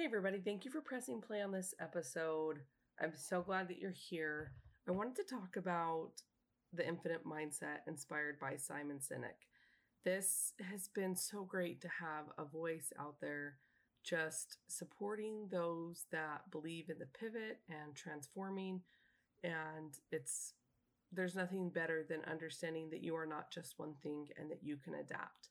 Hey, everybody. Thank you for pressing play on this episode. I'm so glad that you're here. I wanted to talk about the infinite mindset inspired by Simon Sinek. This has been so great to have a voice out there just supporting those that believe in the pivot and transforming. And it's there's nothing better than understanding that you are not just one thing and that you can adapt.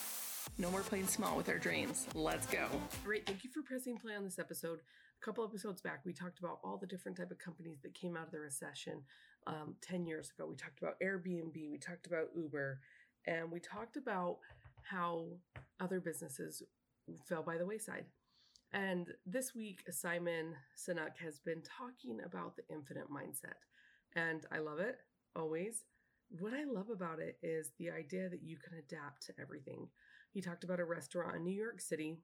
No more playing small with our dreams. Let's go. Great. Thank you for pressing play on this episode. A couple episodes back, we talked about all the different type of companies that came out of the recession um, 10 years ago. We talked about Airbnb. We talked about Uber. And we talked about how other businesses fell by the wayside. And this week, Simon Sinek has been talking about the infinite mindset. And I love it always what I love about it is the idea that you can adapt to everything. He talked about a restaurant in New York City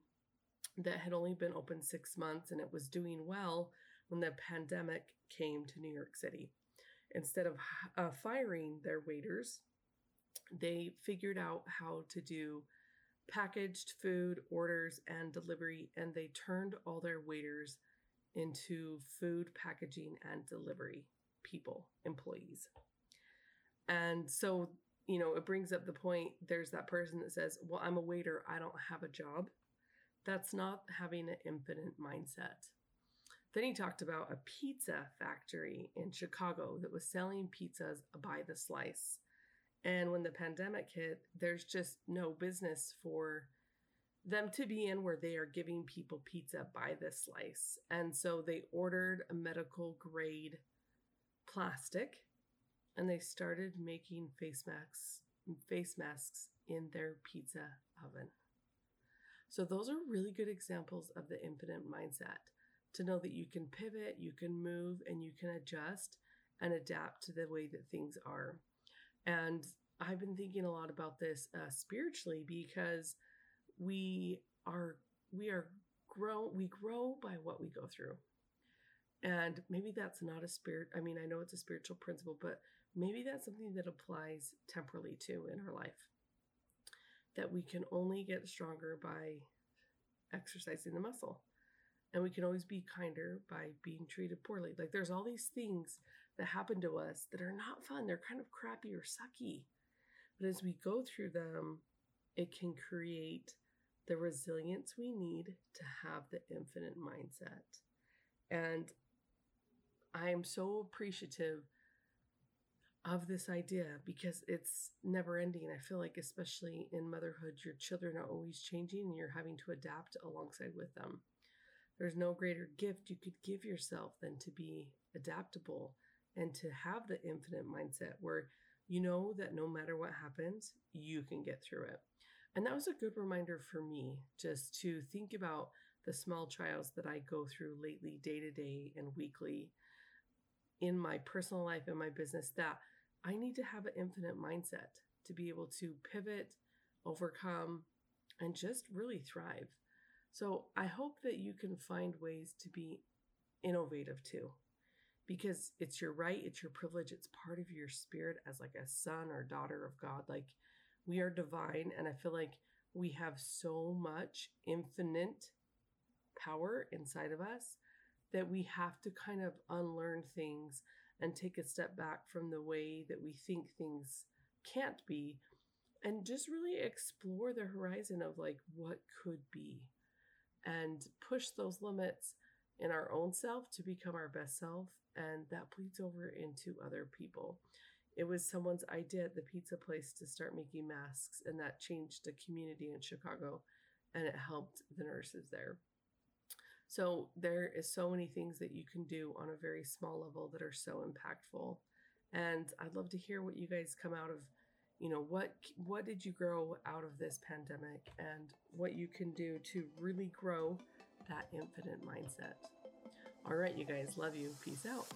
that had only been open six months and it was doing well when the pandemic came to New York City. Instead of uh, firing their waiters, they figured out how to do packaged food orders and delivery, and they turned all their waiters into food packaging and delivery people, employees. And so, you know, it brings up the point there's that person that says, Well, I'm a waiter, I don't have a job. That's not having an infinite mindset. Then he talked about a pizza factory in Chicago that was selling pizzas by the slice. And when the pandemic hit, there's just no business for them to be in where they are giving people pizza by the slice. And so they ordered a medical grade plastic and they started making face masks face masks in their pizza oven. So those are really good examples of the infinite mindset to know that you can pivot, you can move and you can adjust and adapt to the way that things are. And I've been thinking a lot about this uh, spiritually because we are we are grow we grow by what we go through. And maybe that's not a spirit. I mean, I know it's a spiritual principle, but maybe that's something that applies temporally too in our life. That we can only get stronger by exercising the muscle. And we can always be kinder by being treated poorly. Like there's all these things that happen to us that are not fun. They're kind of crappy or sucky. But as we go through them, it can create the resilience we need to have the infinite mindset. And I am so appreciative of this idea because it's never ending. I feel like, especially in motherhood, your children are always changing and you're having to adapt alongside with them. There's no greater gift you could give yourself than to be adaptable and to have the infinite mindset where you know that no matter what happens, you can get through it. And that was a good reminder for me just to think about the small trials that I go through lately, day to day and weekly, in my personal life and my business that I need to have an infinite mindset to be able to pivot, overcome, and just really thrive. So I hope that you can find ways to be innovative too. Because it's your right, it's your privilege, it's part of your spirit as like a son or daughter of God. Like we are divine, and I feel like we have so much infinite power inside of us that we have to kind of unlearn things and take a step back from the way that we think things can't be and just really explore the horizon of like what could be and push those limits in our own self to become our best self and that bleeds over into other people. It was someone's idea at the pizza place to start making masks and that changed the community in chicago and it helped the nurses there so there is so many things that you can do on a very small level that are so impactful. And I'd love to hear what you guys come out of, you know, what what did you grow out of this pandemic and what you can do to really grow that infinite mindset. All right, you guys, love you. Peace out.